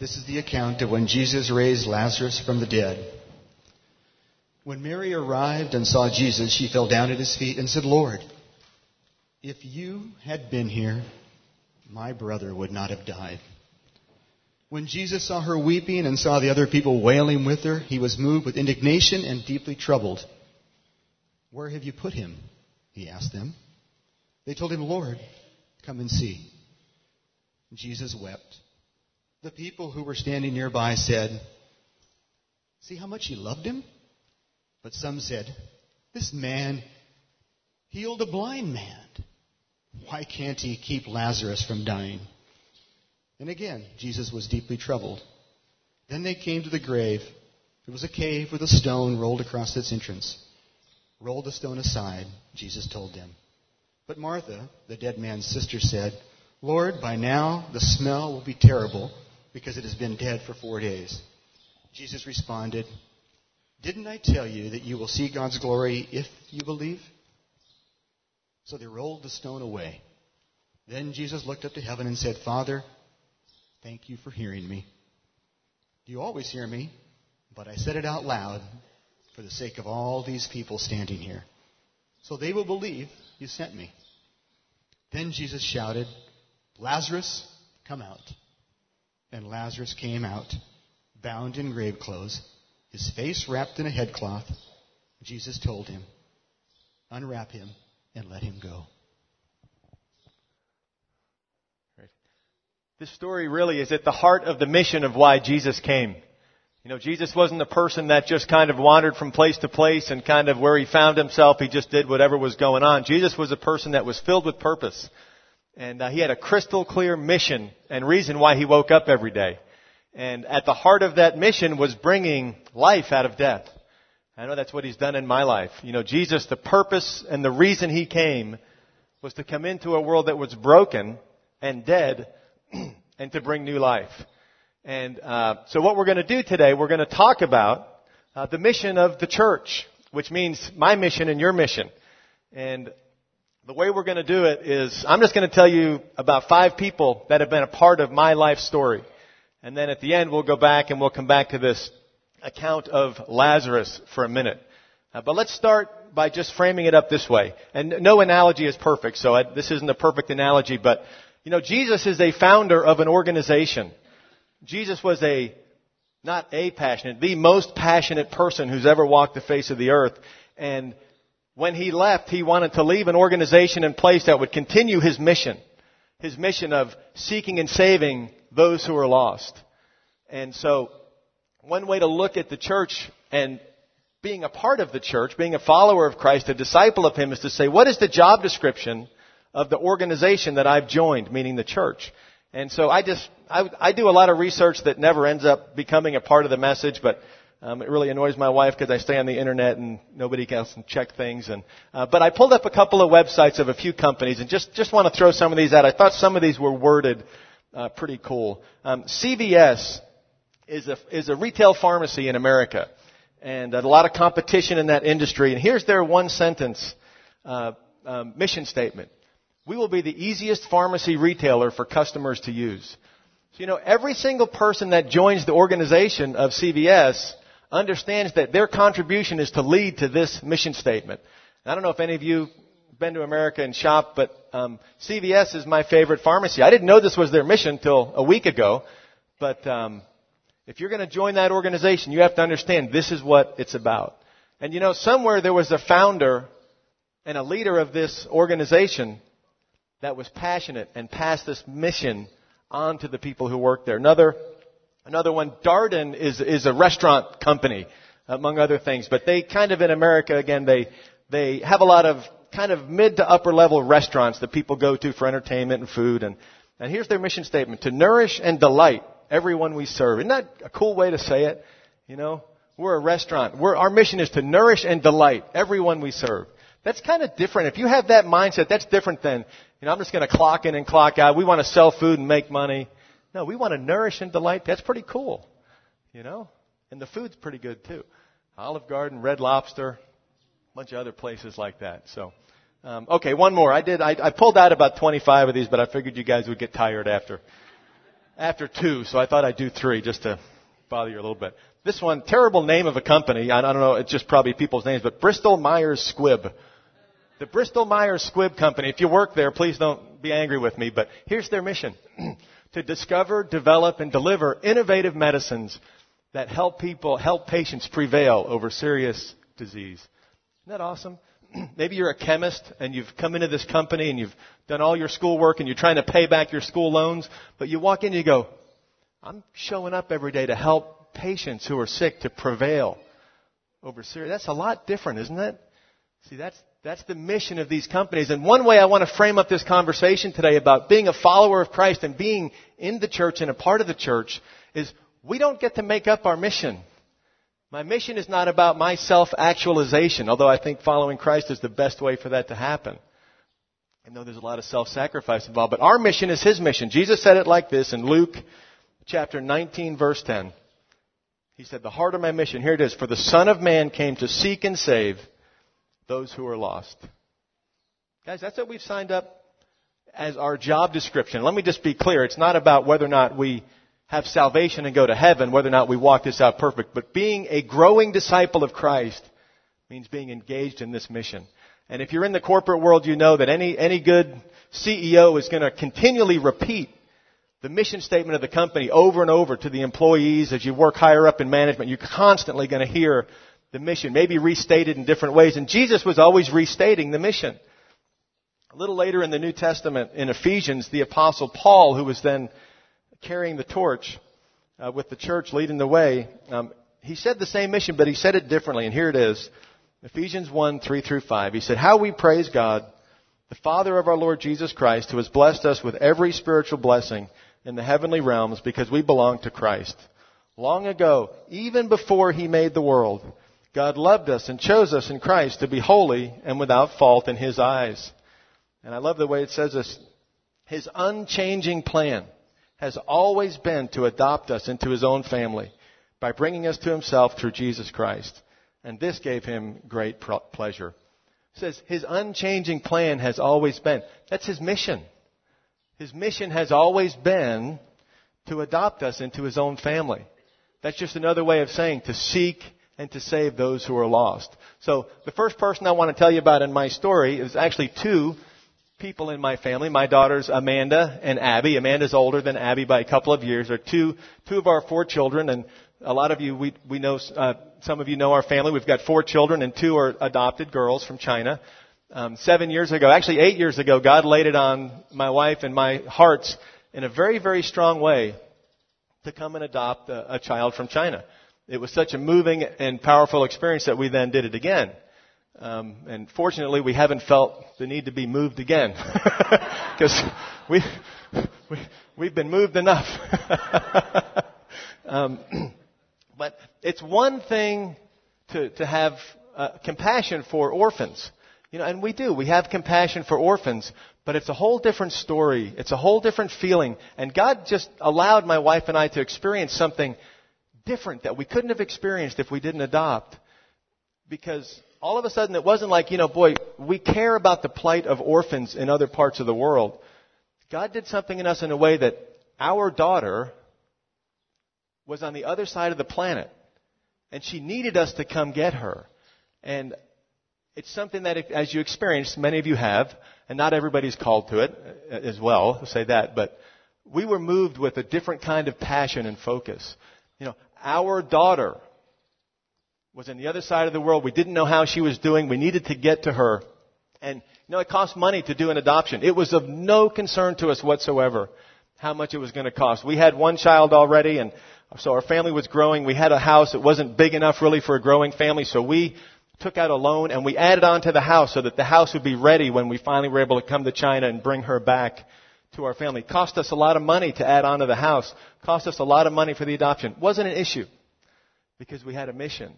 This is the account of when Jesus raised Lazarus from the dead. When Mary arrived and saw Jesus, she fell down at his feet and said, Lord, if you had been here, my brother would not have died. When Jesus saw her weeping and saw the other people wailing with her, he was moved with indignation and deeply troubled. Where have you put him? He asked them. They told him, Lord, come and see. Jesus wept. The people who were standing nearby said, See how much he loved him? But some said, This man healed a blind man. Why can't he keep Lazarus from dying? And again, Jesus was deeply troubled. Then they came to the grave. It was a cave with a stone rolled across its entrance. Roll the stone aside, Jesus told them. But Martha, the dead man's sister, said, Lord, by now the smell will be terrible because it has been dead for four days. Jesus responded, Didn't I tell you that you will see God's glory if you believe? So they rolled the stone away. Then Jesus looked up to heaven and said, Father, thank you for hearing me. You always hear me, but I said it out loud for the sake of all these people standing here. So they will believe you sent me. Then Jesus shouted, Lazarus, come out. And Lazarus came out, bound in grave clothes, his face wrapped in a headcloth. Jesus told him, Unwrap him and let him go. This story really is at the heart of the mission of why Jesus came. You know, Jesus wasn't a person that just kind of wandered from place to place and kind of where he found himself, he just did whatever was going on. Jesus was a person that was filled with purpose. And uh, he had a crystal clear mission and reason why he woke up every day. And at the heart of that mission was bringing life out of death. I know that's what he's done in my life. You know, Jesus, the purpose and the reason he came was to come into a world that was broken and dead and to bring new life. And uh, so what we're going to do today, we're going to talk about uh, the mission of the church, which means my mission and your mission. And the way we're going to do it is I'm just going to tell you about five people that have been a part of my life story. And then at the end, we'll go back and we'll come back to this account of Lazarus for a minute. Uh, but let's start by just framing it up this way. And no analogy is perfect, so I, this isn't a perfect analogy, but you know, Jesus is a founder of an organization. Jesus was a, not a passionate, the most passionate person who's ever walked the face of the earth. And when he left, he wanted to leave an organization in place that would continue his mission. His mission of seeking and saving those who are lost. And so, one way to look at the church and being a part of the church, being a follower of Christ, a disciple of Him, is to say, what is the job description of the organization that I've joined, meaning the church? And so I just, I, I do a lot of research that never ends up becoming a part of the message, but um, it really annoys my wife because I stay on the internet and nobody else can check things. And uh, but I pulled up a couple of websites of a few companies and just just want to throw some of these out. I thought some of these were worded uh, pretty cool. Um, CVS is a is a retail pharmacy in America, and a lot of competition in that industry. And here's their one sentence uh, um, mission statement: We will be the easiest pharmacy retailer for customers to use. So, you know, every single person that joins the organization of CVS understands that their contribution is to lead to this mission statement. I don't know if any of you have been to America and shopped, but um, CVS is my favorite pharmacy. I didn't know this was their mission till a week ago, but um, if you're going to join that organization, you have to understand this is what it's about. And you know, somewhere there was a founder and a leader of this organization that was passionate and passed this mission on to the people who work there. Another Another one, Darden is, is a restaurant company, among other things, but they kind of in America, again, they, they have a lot of kind of mid to upper level restaurants that people go to for entertainment and food. And, and here's their mission statement, to nourish and delight everyone we serve. Isn't that a cool way to say it? You know, we're a restaurant. We're, our mission is to nourish and delight everyone we serve. That's kind of different. If you have that mindset, that's different than, you know, I'm just going to clock in and clock out. We want to sell food and make money. No, we want to nourish and delight. That's pretty cool. You know? And the food's pretty good too. Olive Garden, Red Lobster, a bunch of other places like that. So, um, okay, one more. I did. I, I pulled out about 25 of these, but I figured you guys would get tired after. after two, so I thought I'd do three just to bother you a little bit. This one, terrible name of a company. I don't know, it's just probably people's names, but Bristol Myers Squibb. The Bristol Myers Squibb Company, if you work there, please don't be angry with me, but here's their mission. to discover, develop, and deliver innovative medicines that help people, help patients prevail over serious disease. Isn't that awesome? Maybe you're a chemist and you've come into this company and you've done all your schoolwork and you're trying to pay back your school loans, but you walk in and you go, I'm showing up every day to help patients who are sick to prevail over serious. That's a lot different, isn't it? See, that's, that's the mission of these companies. And one way I want to frame up this conversation today about being a follower of Christ and being in the church and a part of the church is we don't get to make up our mission. My mission is not about my self-actualization, although I think following Christ is the best way for that to happen. I know there's a lot of self-sacrifice involved, but our mission is His mission. Jesus said it like this in Luke chapter 19 verse 10. He said, the heart of my mission, here it is, for the Son of Man came to seek and save those who are lost. Guys, that's what we've signed up as our job description. Let me just be clear. It's not about whether or not we have salvation and go to heaven, whether or not we walk this out perfect. But being a growing disciple of Christ means being engaged in this mission. And if you're in the corporate world, you know that any, any good CEO is going to continually repeat the mission statement of the company over and over to the employees as you work higher up in management. You're constantly going to hear the mission, maybe restated in different ways. And Jesus was always restating the mission. A little later in the New Testament, in Ephesians, the apostle Paul, who was then carrying the torch uh, with the church leading the way, um, he said the same mission, but he said it differently. And here it is. Ephesians 1, 3 through 5. He said, How we praise God, the Father of our Lord Jesus Christ, who has blessed us with every spiritual blessing in the heavenly realms because we belong to Christ. Long ago, even before he made the world, God loved us and chose us in Christ to be holy and without fault in his eyes. And I love the way it says this. His unchanging plan has always been to adopt us into his own family by bringing us to himself through Jesus Christ. And this gave him great pleasure. It says his unchanging plan has always been. That's his mission. His mission has always been to adopt us into his own family. That's just another way of saying to seek and to save those who are lost. So the first person I want to tell you about in my story is actually two people in my family. My daughters Amanda and Abby. Amanda's older than Abby by a couple of years. Are two two of our four children, and a lot of you we we know. Uh, some of you know our family. We've got four children, and two are adopted girls from China. Um, seven years ago, actually eight years ago, God laid it on my wife and my hearts in a very very strong way to come and adopt a, a child from China. It was such a moving and powerful experience that we then did it again. Um, and fortunately, we haven't felt the need to be moved again because we, we we've been moved enough. um, but it's one thing to to have uh, compassion for orphans, you know, and we do. We have compassion for orphans, but it's a whole different story. It's a whole different feeling. And God just allowed my wife and I to experience something different that we couldn't have experienced if we didn't adopt. Because all of a sudden it wasn't like, you know, boy, we care about the plight of orphans in other parts of the world. God did something in us in a way that our daughter was on the other side of the planet. And she needed us to come get her. And it's something that, as you experience, many of you have, and not everybody's called to it uh, as well, say that, but we were moved with a different kind of passion and focus. You know, our daughter was on the other side of the world. We didn't know how she was doing. We needed to get to her. And, you know, it cost money to do an adoption. It was of no concern to us whatsoever how much it was going to cost. We had one child already and so our family was growing. We had a house. It wasn't big enough really for a growing family. So we took out a loan and we added on to the house so that the house would be ready when we finally were able to come to China and bring her back to our family. Cost us a lot of money to add on to the house. Cost us a lot of money for the adoption. Wasn't an issue because we had a mission.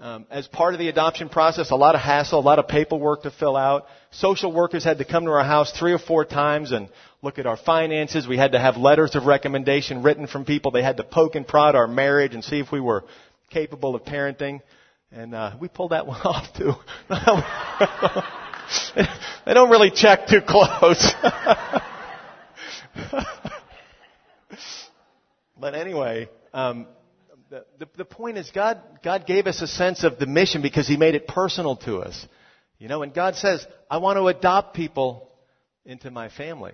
Um, as part of the adoption process, a lot of hassle, a lot of paperwork to fill out. Social workers had to come to our house three or four times and look at our finances. We had to have letters of recommendation written from people. They had to poke and prod our marriage and see if we were capable of parenting. And uh, we pulled that one off too. they don't really check too close. but anyway, um, the, the, the point is God, God gave us a sense of the mission because He made it personal to us. You know, and God says, I want to adopt people into my family.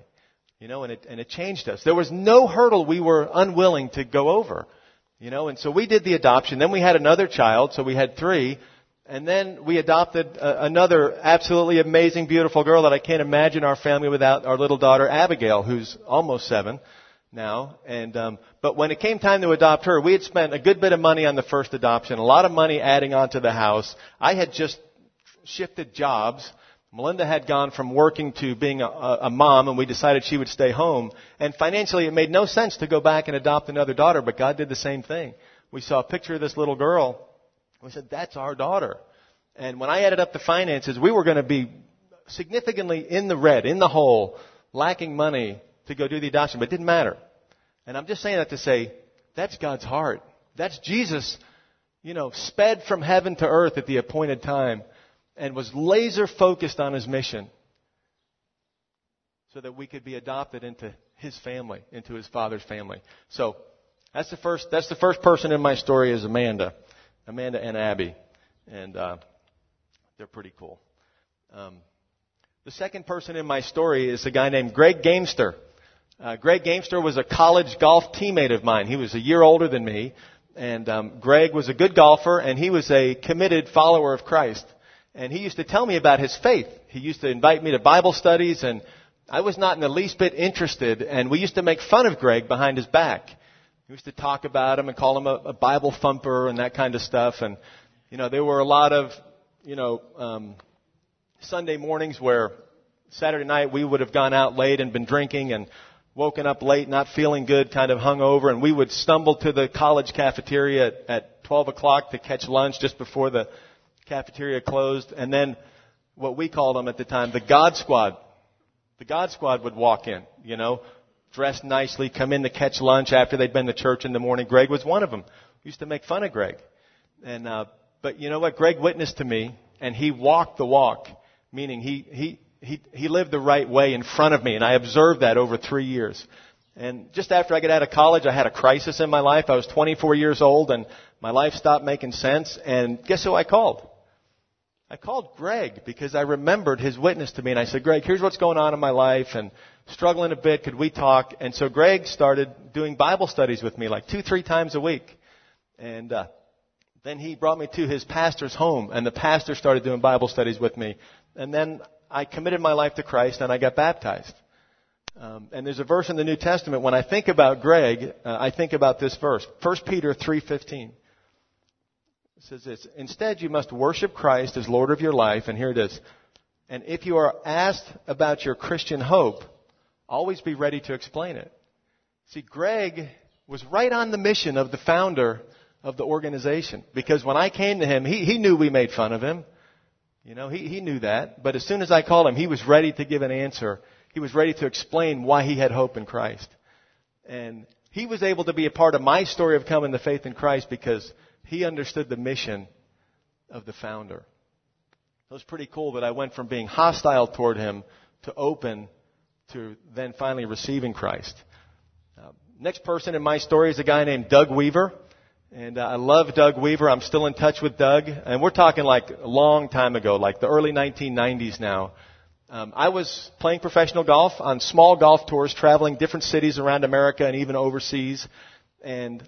You know, and it, and it changed us. There was no hurdle we were unwilling to go over. You know, and so we did the adoption. Then we had another child, so we had three. And then we adopted uh, another absolutely amazing, beautiful girl that I can't imagine our family without our little daughter Abigail, who's almost seven now. And um, but when it came time to adopt her, we had spent a good bit of money on the first adoption, a lot of money adding on to the house. I had just shifted jobs. Melinda had gone from working to being a, a mom, and we decided she would stay home. And financially, it made no sense to go back and adopt another daughter, but God did the same thing. We saw a picture of this little girl we said, that's our daughter. And when I added up the finances, we were going to be significantly in the red, in the hole, lacking money to go do the adoption, but it didn't matter. And I'm just saying that to say, that's God's heart. That's Jesus, you know, sped from heaven to earth at the appointed time and was laser focused on his mission so that we could be adopted into his family, into his father's family. So, that's the first, that's the first person in my story is Amanda. Amanda and Abby, and uh, they're pretty cool. Um, the second person in my story is a guy named Greg Gamester. Uh, Greg Gamester was a college golf teammate of mine. He was a year older than me, and um, Greg was a good golfer, and he was a committed follower of Christ. And he used to tell me about his faith. He used to invite me to Bible studies, and I was not in the least bit interested. And we used to make fun of Greg behind his back. We used to talk about him and call him a, a Bible thumper and that kind of stuff. And, you know, there were a lot of, you know, um, Sunday mornings where Saturday night we would have gone out late and been drinking and woken up late, not feeling good, kind of hung over, and we would stumble to the college cafeteria at, at 12 o'clock to catch lunch just before the cafeteria closed. And then what we called them at the time, the God Squad. The God Squad would walk in, you know, dressed nicely, come in to catch lunch after they'd been to church in the morning. Greg was one of them. We used to make fun of Greg. And, uh, but you know what? Greg witnessed to me and he walked the walk, meaning he, he, he, he lived the right way in front of me. And I observed that over three years. And just after I got out of college, I had a crisis in my life. I was 24 years old and my life stopped making sense. And guess who I called? I called Greg because I remembered his witness to me and I said, Greg, here's what's going on in my life and struggling a bit. Could we talk? And so Greg started doing Bible studies with me like two, three times a week. And, uh, then he brought me to his pastor's home and the pastor started doing Bible studies with me. And then I committed my life to Christ and I got baptized. Um, and there's a verse in the New Testament. When I think about Greg, uh, I think about this verse, 1 Peter 3:15. Says this: Instead, you must worship Christ as Lord of your life. And here it is. And if you are asked about your Christian hope, Always be ready to explain it. See, Greg was right on the mission of the founder of the organization. Because when I came to him, he, he knew we made fun of him. You know, he, he knew that. But as soon as I called him, he was ready to give an answer. He was ready to explain why he had hope in Christ. And he was able to be a part of my story of coming to faith in Christ because he understood the mission of the founder. It was pretty cool that I went from being hostile toward him to open to then finally receiving Christ. Uh, next person in my story is a guy named Doug Weaver. And uh, I love Doug Weaver. I'm still in touch with Doug. And we're talking like a long time ago, like the early 1990s now. Um, I was playing professional golf on small golf tours, traveling different cities around America and even overseas. And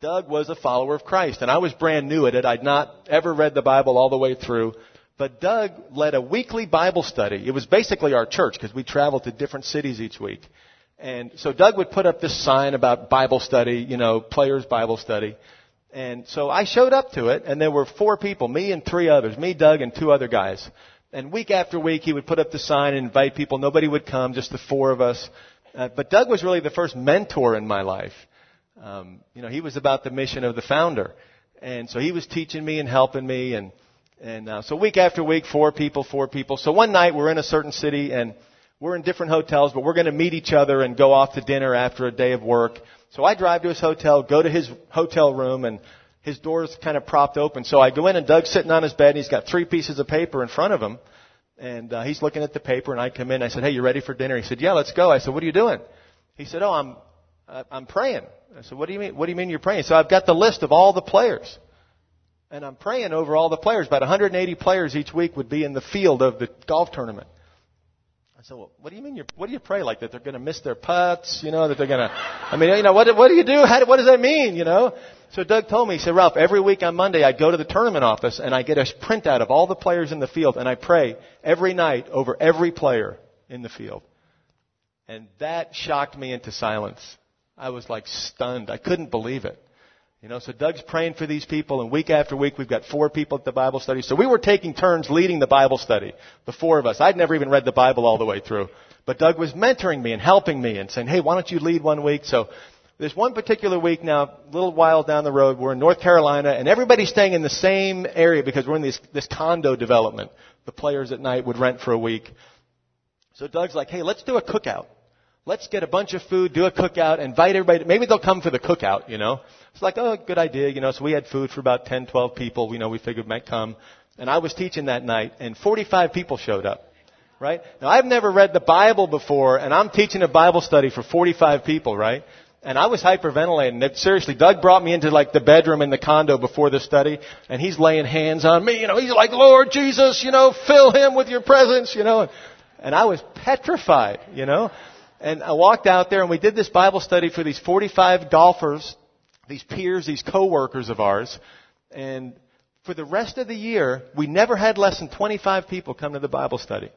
Doug was a follower of Christ. And I was brand new at it. I'd not ever read the Bible all the way through. But Doug led a weekly Bible study. It was basically our church because we traveled to different cities each week. And so Doug would put up this sign about Bible study, you know, players Bible study. And so I showed up to it and there were four people, me and three others, me, Doug, and two other guys. And week after week he would put up the sign and invite people. Nobody would come, just the four of us. Uh, but Doug was really the first mentor in my life. Um, you know, he was about the mission of the founder. And so he was teaching me and helping me and and uh, so week after week, four people, four people. So one night we're in a certain city and we're in different hotels, but we're going to meet each other and go off to dinner after a day of work. So I drive to his hotel, go to his hotel room, and his door's kind of propped open. So I go in and Doug's sitting on his bed and he's got three pieces of paper in front of him. And uh, he's looking at the paper and I come in. I said, hey, you ready for dinner? He said, yeah, let's go. I said, what are you doing? He said, oh, I'm, I'm praying. I said, what do you mean? What do you mean you're praying? So I've got the list of all the players. And I'm praying over all the players. About 180 players each week would be in the field of the golf tournament. I said, well, what do you mean? You're, what do you pray like that? They're going to miss their putts, you know? That they're going to. I mean, you know, what, what do you do? How, what does that mean? You know? So Doug told me, he said, Ralph, every week on Monday I'd go to the tournament office and I get a printout of all the players in the field and I pray every night over every player in the field. And that shocked me into silence. I was like stunned. I couldn't believe it. You know, so Doug's praying for these people, and week after week we've got four people at the Bible study. So we were taking turns leading the Bible study, the four of us. I'd never even read the Bible all the way through. But Doug was mentoring me and helping me and saying, hey, why don't you lead one week? So there's one particular week now, a little while down the road, we're in North Carolina, and everybody's staying in the same area because we're in this, this condo development. The players at night would rent for a week. So Doug's like, hey, let's do a cookout. Let's get a bunch of food, do a cookout, invite everybody. Maybe they'll come for the cookout, you know. It's like, oh, good idea, you know. So we had food for about 10, 12 people, you know, we figured might come. And I was teaching that night, and 45 people showed up. Right? Now I've never read the Bible before, and I'm teaching a Bible study for 45 people, right? And I was hyperventilating. It, Seriously, Doug brought me into like the bedroom in the condo before the study, and he's laying hands on me. You know, he's like, Lord Jesus, you know, fill him with your presence, you know. And I was petrified, you know. And I walked out there and we did this Bible study for these 45 golfers, these peers, these co-workers of ours. And for the rest of the year, we never had less than 25 people come to the Bible study.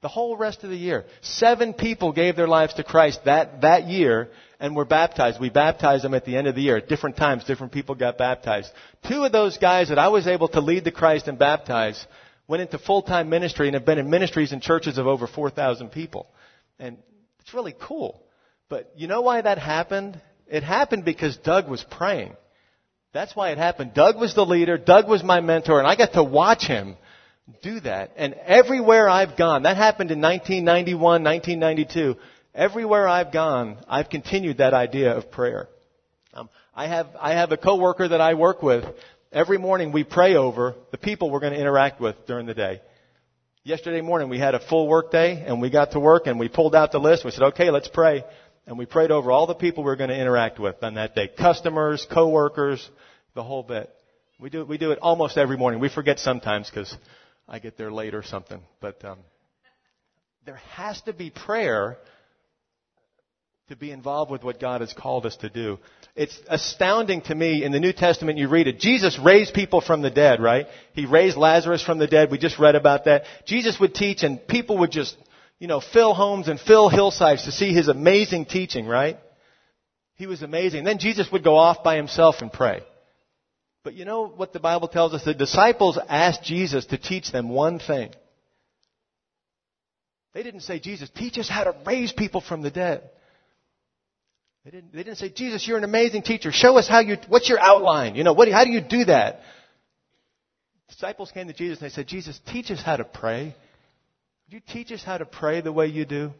The whole rest of the year. Seven people gave their lives to Christ that, that year and were baptized. We baptized them at the end of the year. At different times, different people got baptized. Two of those guys that I was able to lead to Christ and baptize went into full-time ministry and have been in ministries and churches of over 4,000 people. And it's really cool. But you know why that happened? It happened because Doug was praying. That's why it happened. Doug was the leader. Doug was my mentor, and I got to watch him do that. And everywhere I've gone, that happened in 1991, 1992. Everywhere I've gone, I've continued that idea of prayer. Um, I have I have a coworker that I work with. Every morning we pray over the people we're going to interact with during the day. Yesterday morning we had a full work day and we got to work and we pulled out the list. We said, okay, let's pray. And we prayed over all the people we we're going to interact with on that day. Customers, coworkers, the whole bit. We do, we do it almost every morning. We forget sometimes because I get there late or something. But, um, there has to be prayer to be involved with what God has called us to do. It's astounding to me in the New Testament you read it. Jesus raised people from the dead, right? He raised Lazarus from the dead. We just read about that. Jesus would teach and people would just, you know, fill homes and fill hillsides to see his amazing teaching, right? He was amazing. Then Jesus would go off by himself and pray. But you know what the Bible tells us? The disciples asked Jesus to teach them one thing. They didn't say, Jesus, teach us how to raise people from the dead. They didn't, they didn't say, Jesus, you're an amazing teacher. Show us how you, what's your outline? You know, what, how do you do that? Disciples came to Jesus and they said, Jesus, teach us how to pray. Would you teach us how to pray the way you do?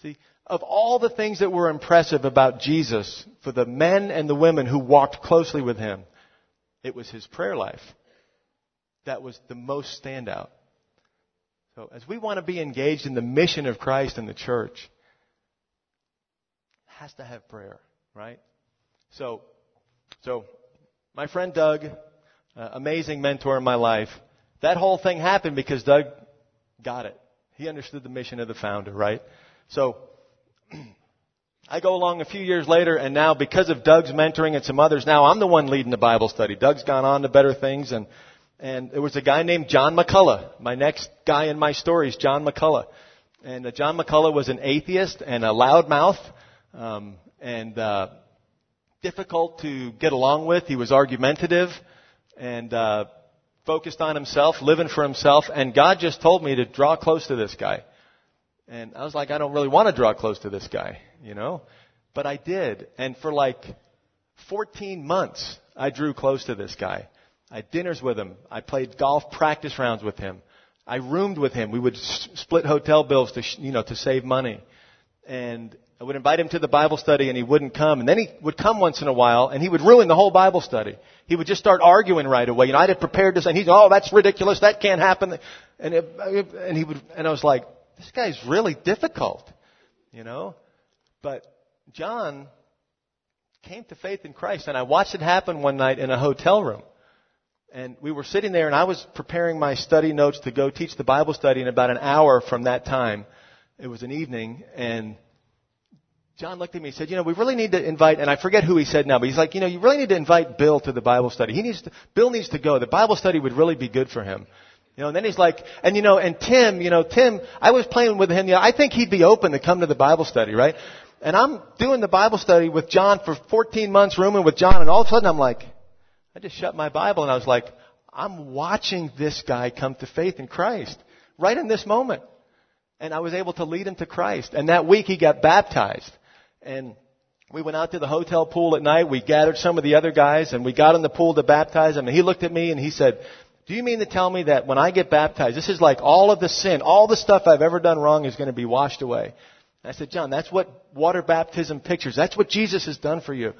See, of all the things that were impressive about Jesus for the men and the women who walked closely with him, it was his prayer life. That was the most standout. So as we want to be engaged in the mission of Christ and the church, has to have prayer, right? So, so my friend Doug, uh, amazing mentor in my life, that whole thing happened because Doug got it. He understood the mission of the founder, right? So, I go along a few years later, and now because of Doug's mentoring and some others, now I'm the one leading the Bible study. Doug's gone on to better things, and and there was a guy named John McCullough. My next guy in my story is John McCullough, and uh, John McCullough was an atheist and a loudmouth um, and uh, difficult to get along with. He was argumentative and uh, focused on himself, living for himself. And God just told me to draw close to this guy. And I was like, I don't really want to draw close to this guy, you know, but I did. And for like 14 months, I drew close to this guy. I had dinners with him. I played golf practice rounds with him. I roomed with him. We would split hotel bills to, sh- you know, to save money. And I would invite him to the Bible study and he wouldn't come. And then he would come once in a while and he would ruin the whole Bible study. He would just start arguing right away. You know, I had prepared this and he's, oh, that's ridiculous. That can't happen. And, it, and he would, and I was like, this guy's really difficult. You know? But John came to faith in Christ. And I watched it happen one night in a hotel room. And we were sitting there and I was preparing my study notes to go teach the Bible study in about an hour from that time. It was an evening and John looked at me and said, you know, we really need to invite, and I forget who he said now, but he's like, you know, you really need to invite Bill to the Bible study. He needs to, Bill needs to go. The Bible study would really be good for him. You know, and then he's like, and you know, and Tim, you know, Tim, I was playing with him, you know, I think he'd be open to come to the Bible study, right? And I'm doing the Bible study with John for 14 months, rooming with John, and all of a sudden I'm like, I just shut my Bible and I was like, I'm watching this guy come to faith in Christ right in this moment. And I was able to lead him to Christ. And that week he got baptized. And we went out to the hotel pool at night. We gathered some of the other guys and we got in the pool to baptize him. And he looked at me and he said, do you mean to tell me that when I get baptized, this is like all of the sin, all the stuff I've ever done wrong is going to be washed away? And I said, John, that's what water baptism pictures. That's what Jesus has done for you.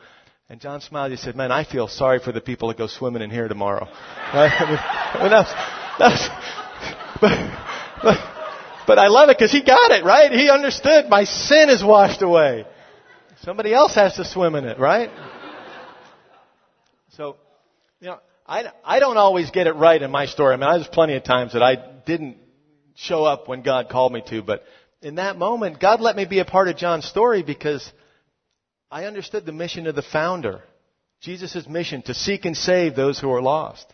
And John smiled. He said, man, I feel sorry for the people that go swimming in here tomorrow. Right? I mean, I that's, but, but, but I love it because he got it, right? He understood my sin is washed away. Somebody else has to swim in it, right? So, you know, I, I don't always get it right in my story. I mean, there's plenty of times that I didn't show up when God called me to, but in that moment, God let me be a part of John's story because I understood the mission of the founder. Jesus' mission to seek and save those who are lost.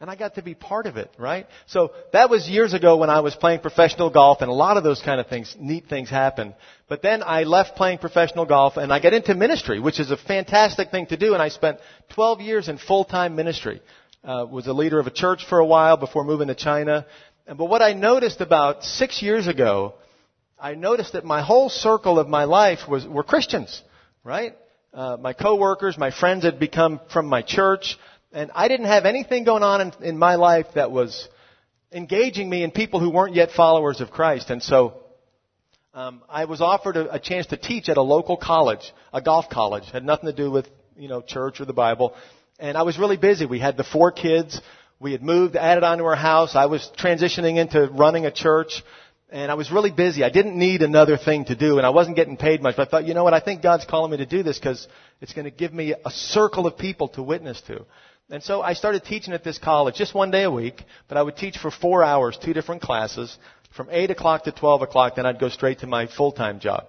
And I got to be part of it, right? So that was years ago when I was playing professional golf and a lot of those kind of things, neat things happened. But then I left playing professional golf and I got into ministry, which is a fantastic thing to do and I spent 12 years in full-time ministry. Uh, was a leader of a church for a while before moving to China. And, but what I noticed about six years ago, I noticed that my whole circle of my life was, were Christians, right? Uh, my coworkers, my friends had become from my church. And I didn't have anything going on in, in my life that was engaging me in people who weren't yet followers of Christ. And so um, I was offered a, a chance to teach at a local college, a golf college. Had nothing to do with you know church or the Bible. And I was really busy. We had the four kids. We had moved, added onto our house. I was transitioning into running a church. And I was really busy. I didn't need another thing to do, and I wasn't getting paid much. But I thought, you know what? I think God's calling me to do this because it's going to give me a circle of people to witness to. And so I started teaching at this college just one day a week, but I would teach for four hours, two different classes, from 8 o'clock to 12 o'clock, then I'd go straight to my full-time job.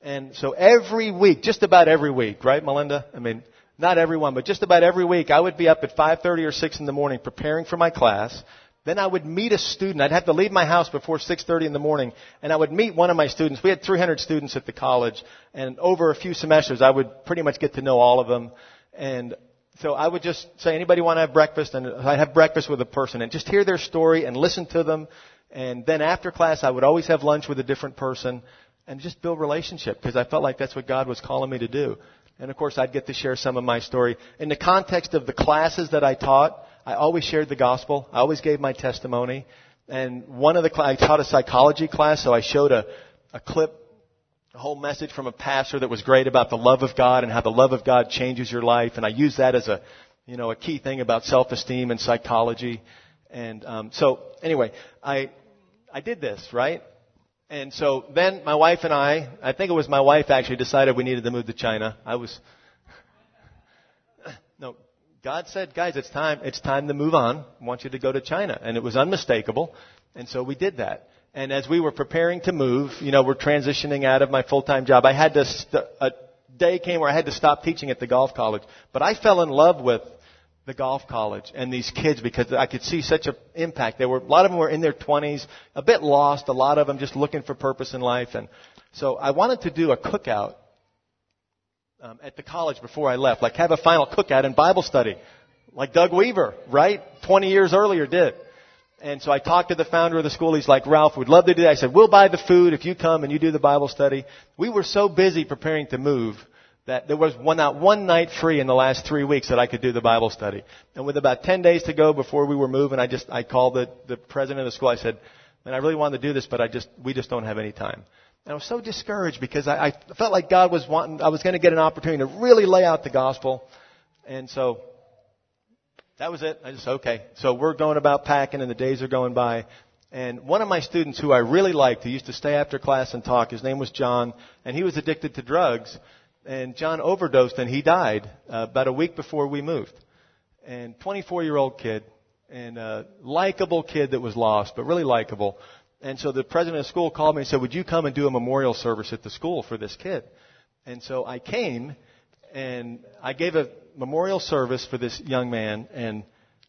And so every week, just about every week, right, Melinda? I mean, not everyone, but just about every week, I would be up at 5.30 or 6 in the morning preparing for my class. Then I would meet a student. I'd have to leave my house before 6.30 in the morning, and I would meet one of my students. We had 300 students at the college, and over a few semesters, I would pretty much get to know all of them. And so I would just say, anybody want to have breakfast? And I'd have breakfast with a person and just hear their story and listen to them. And then after class, I would always have lunch with a different person and just build relationship because I felt like that's what God was calling me to do. And of course, I'd get to share some of my story. In the context of the classes that I taught, I always shared the gospel. I always gave my testimony. And one of the, I taught a psychology class, so I showed a, a clip a whole message from a pastor that was great about the love of God and how the love of God changes your life. And I use that as a, you know, a key thing about self-esteem and psychology. And um, so, anyway, I I did this right. And so then my wife and I, I think it was my wife actually decided we needed to move to China. I was, no, God said, guys, it's time, it's time to move on. I want you to go to China. And it was unmistakable. And so we did that. And as we were preparing to move, you know, we're transitioning out of my full-time job. I had to, st- a day came where I had to stop teaching at the golf college. But I fell in love with the golf college and these kids because I could see such an impact. They were, a lot of them were in their 20s, a bit lost, a lot of them just looking for purpose in life. And so I wanted to do a cookout um, at the college before I left, like have a final cookout and Bible study, like Doug Weaver, right? 20 years earlier did. And so I talked to the founder of the school. He's like, Ralph, we'd love to do that. I said, we'll buy the food if you come and you do the Bible study. We were so busy preparing to move that there was one, not one night free in the last three weeks that I could do the Bible study. And with about 10 days to go before we were moving, I just, I called the, the president of the school. I said, man, I really wanted to do this, but I just, we just don't have any time. And I was so discouraged because I, I felt like God was wanting, I was going to get an opportunity to really lay out the gospel. And so that was it. I just, okay. So we're going about packing and the days are going by. And one of my students who I really liked, who used to stay after class and talk, his name was John, and he was addicted to drugs. and John overdosed and he died uh, about a week before we moved. And 24 year old kid, and a likable kid that was lost, but really likable. And so the president of the school called me and said, "Would you come and do a memorial service at the school for this kid?" And so I came, and I gave a memorial service for this young man, and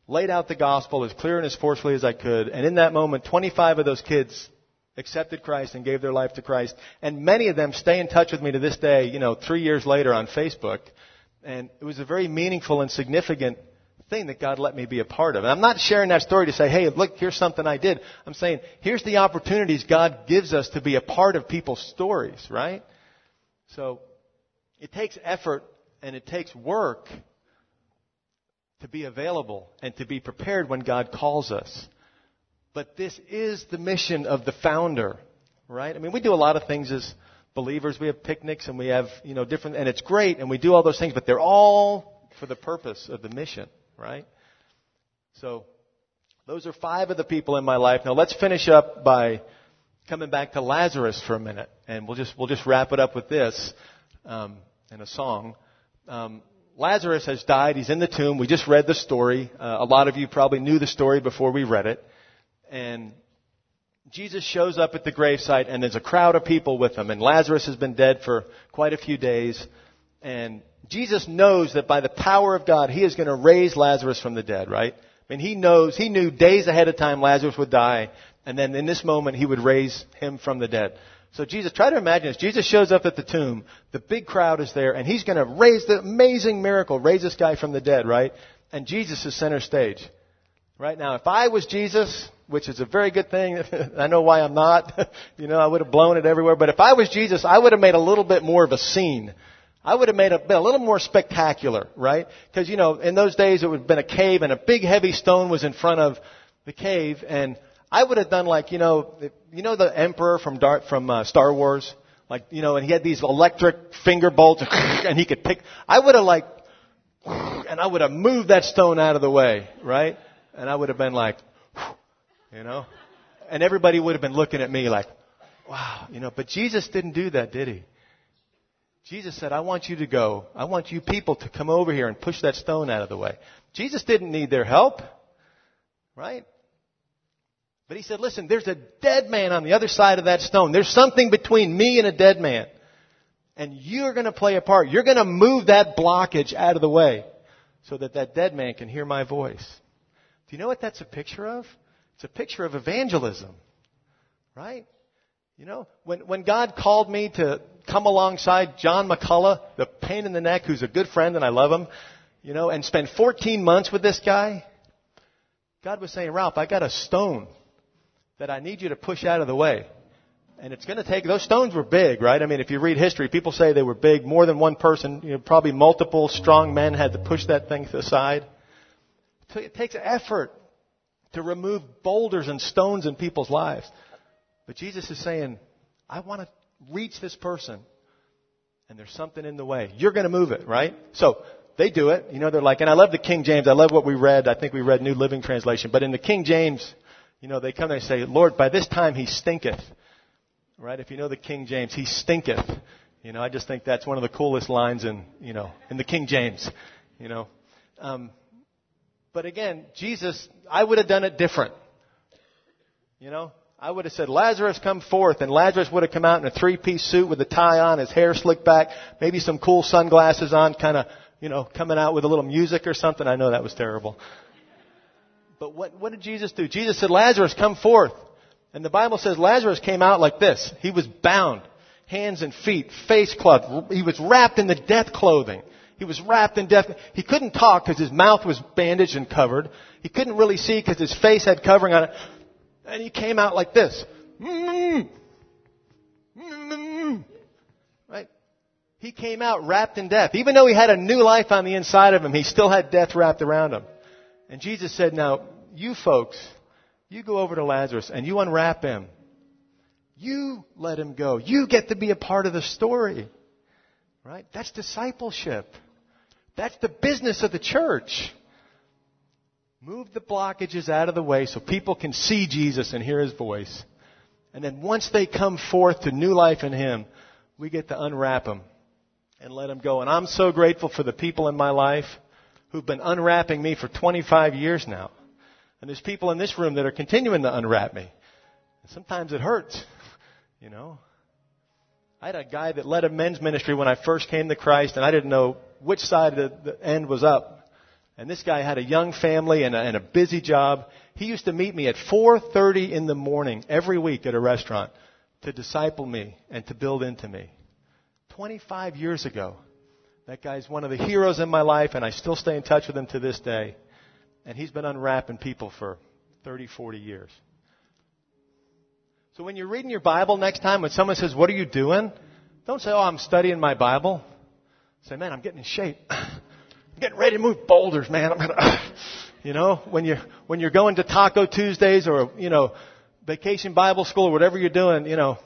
laid out the gospel as clear and as forcefully as I could. And in that moment, 25 of those kids accepted Christ and gave their life to Christ. And many of them stay in touch with me to this day, you know, three years later on Facebook. And it was a very meaningful and significant thing that God let me be a part of. And I'm not sharing that story to say, hey, look, here's something I did. I'm saying, here's the opportunities God gives us to be a part of people's stories, right? So, it takes effort and it takes work to be available and to be prepared when God calls us. But this is the mission of the founder, right? I mean, we do a lot of things as believers. We have picnics and we have, you know, different, and it's great and we do all those things, but they're all for the purpose of the mission, right? So, those are five of the people in my life. Now let's finish up by coming back to Lazarus for a minute, and we'll just we'll just wrap it up with this um, in a song. Um, Lazarus has died. He's in the tomb. We just read the story. Uh, a lot of you probably knew the story before we read it and Jesus shows up at the gravesite and there's a crowd of people with him and Lazarus has been dead for quite a few days and Jesus knows that by the power of God he is going to raise Lazarus from the dead, right? I mean he knows, he knew days ahead of time Lazarus would die and then in this moment he would raise him from the dead. So Jesus, try to imagine this. Jesus shows up at the tomb, the big crowd is there and he's going to raise the amazing miracle, raise this guy from the dead, right? And Jesus is center stage. Right now, if I was Jesus, which is a very good thing. I know why I'm not. you know, I would have blown it everywhere. But if I was Jesus, I would have made a little bit more of a scene. I would have made it a little more spectacular, right? Because, you know, in those days it would have been a cave and a big heavy stone was in front of the cave and I would have done like, you know, you know the Emperor from Dart, from uh, Star Wars? Like, you know, and he had these electric finger bolts and he could pick, I would have like, and I would have moved that stone out of the way, right? And I would have been like, you know? And everybody would have been looking at me like, wow, you know, but Jesus didn't do that, did he? Jesus said, I want you to go. I want you people to come over here and push that stone out of the way. Jesus didn't need their help, right? But he said, listen, there's a dead man on the other side of that stone. There's something between me and a dead man. And you're going to play a part. You're going to move that blockage out of the way so that that dead man can hear my voice. Do you know what that's a picture of? It's a picture of evangelism, right? You know, when, when God called me to come alongside John McCullough, the pain in the neck, who's a good friend and I love him, you know, and spend 14 months with this guy, God was saying, Ralph, I got a stone that I need you to push out of the way. And it's going to take, those stones were big, right? I mean, if you read history, people say they were big. More than one person, you know, probably multiple strong men had to push that thing to the side. It takes effort to remove boulders and stones in people's lives. But Jesus is saying, I want to reach this person. And there's something in the way. You're going to move it, right? So they do it. You know, they're like, and I love the King James. I love what we read. I think we read New Living Translation. But in the King James, you know, they come and they say, Lord, by this time he stinketh. Right? If you know the King James, he stinketh. You know, I just think that's one of the coolest lines in, you know, in the King James. You know, um, but again, Jesus, I would have done it different. You know, I would have said, Lazarus, come forth. And Lazarus would have come out in a three-piece suit with a tie on, his hair slicked back, maybe some cool sunglasses on, kind of, you know, coming out with a little music or something. I know that was terrible. But what, what did Jesus do? Jesus said, Lazarus, come forth. And the Bible says Lazarus came out like this. He was bound, hands and feet, face cloth. He was wrapped in the death clothing. He was wrapped in death. He couldn't talk because his mouth was bandaged and covered. He couldn't really see because his face had covering on it. And he came out like this. Mm-hmm. Mm-hmm. Right? He came out wrapped in death. Even though he had a new life on the inside of him, he still had death wrapped around him. And Jesus said, now, you folks, you go over to Lazarus and you unwrap him. You let him go. You get to be a part of the story. Right? That's discipleship. That's the business of the church. Move the blockages out of the way so people can see Jesus and hear his voice. And then once they come forth to new life in him, we get to unwrap them and let him go. And I'm so grateful for the people in my life who've been unwrapping me for 25 years now. And there's people in this room that are continuing to unwrap me. And sometimes it hurts, you know. I had a guy that led a men's ministry when I first came to Christ, and I didn't know which side of the end was up. And this guy had a young family and a, and a busy job. He used to meet me at 4:30 in the morning every week at a restaurant to disciple me and to build into me. 25 years ago. That guy's one of the heroes in my life, and I still stay in touch with him to this day. And he's been unwrapping people for 30, 40 years. So when you're reading your Bible next time, when someone says, What are you doing? Don't say, Oh, I'm studying my Bible. Say, Man, I'm getting in shape. I'm getting ready to move boulders, man. I'm gonna, you know, when you're, when you're going to Taco Tuesdays or, you know, vacation Bible school or whatever you're doing, you know,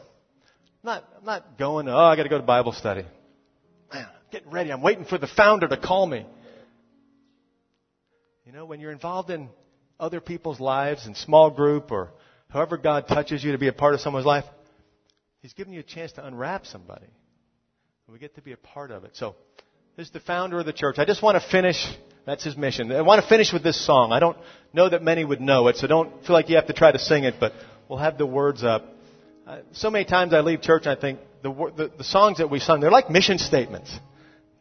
I'm not, I'm not going, oh, I got to go to Bible study. Man, I'm getting ready. I'm waiting for the founder to call me. You know, when you're involved in other people's lives in small group or however God touches you to be a part of someone's life, He's giving you a chance to unwrap somebody. We get to be a part of it. So, this is the founder of the church. I just want to finish. That's his mission. I want to finish with this song. I don't know that many would know it, so don't feel like you have to try to sing it, but we'll have the words up. Uh, so many times I leave church and I think the, the, the songs that we sung, they're like mission statements.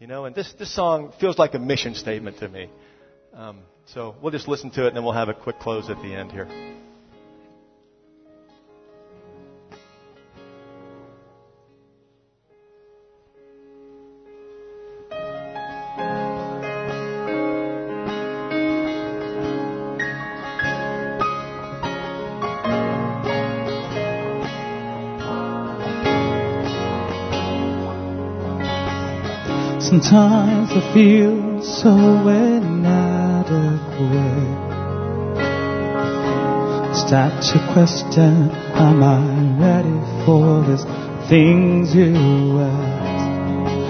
You know, and this, this song feels like a mission statement to me. Um, so we'll just listen to it and then we'll have a quick close at the end here. Sometimes I feel so inadequate. Start to question, am I ready for this? Things you ask.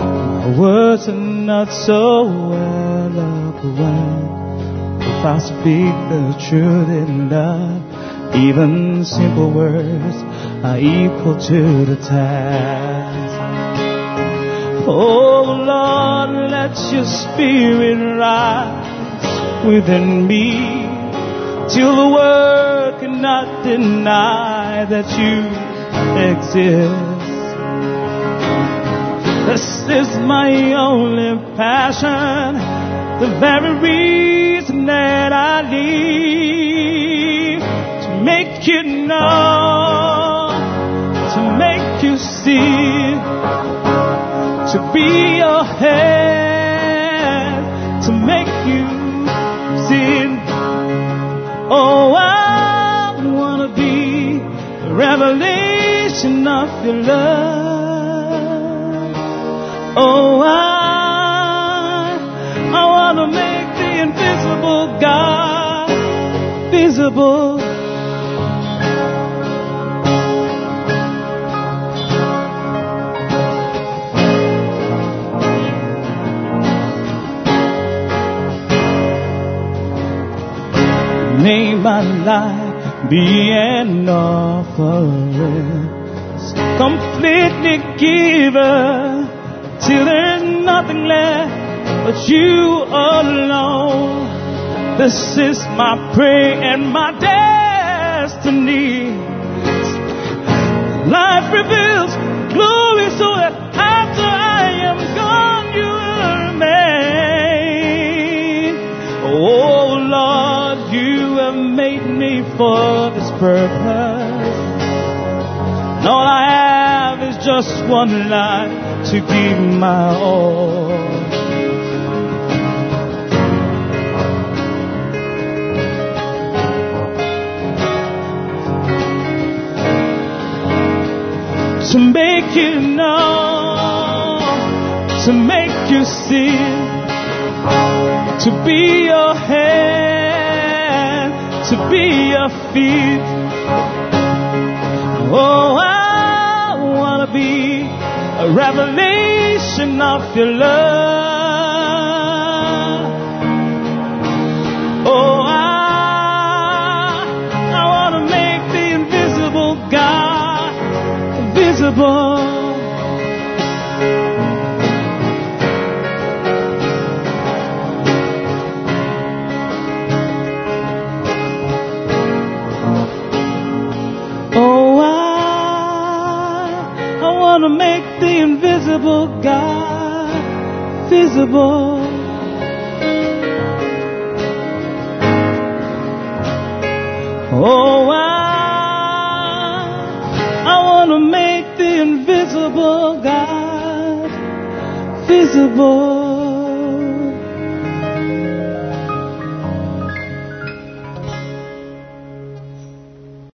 My words are not so well eloquent. If I speak the truth in love, even simple words are equal to the task. Oh Lord, let your spirit rise within me till the world cannot deny that you exist. This is my only passion, the very reason that I live to make you know, to make you see to be your hand Oh, I wanna be a revelation of your love. Oh, I, I wanna make the invisible God visible. My life be an offering, completely given till there's nothing left but you alone. This is my prayer and my destiny. Life reveals glory so that made me for this purpose. And all I have is just one life to give my all. to make you know, to make you see, to be your to be your feet. Oh, I wanna be a revelation of your love. Oh, I, I wanna make the invisible God visible. Invisible God visible. Oh, I, I want to make the invisible God visible.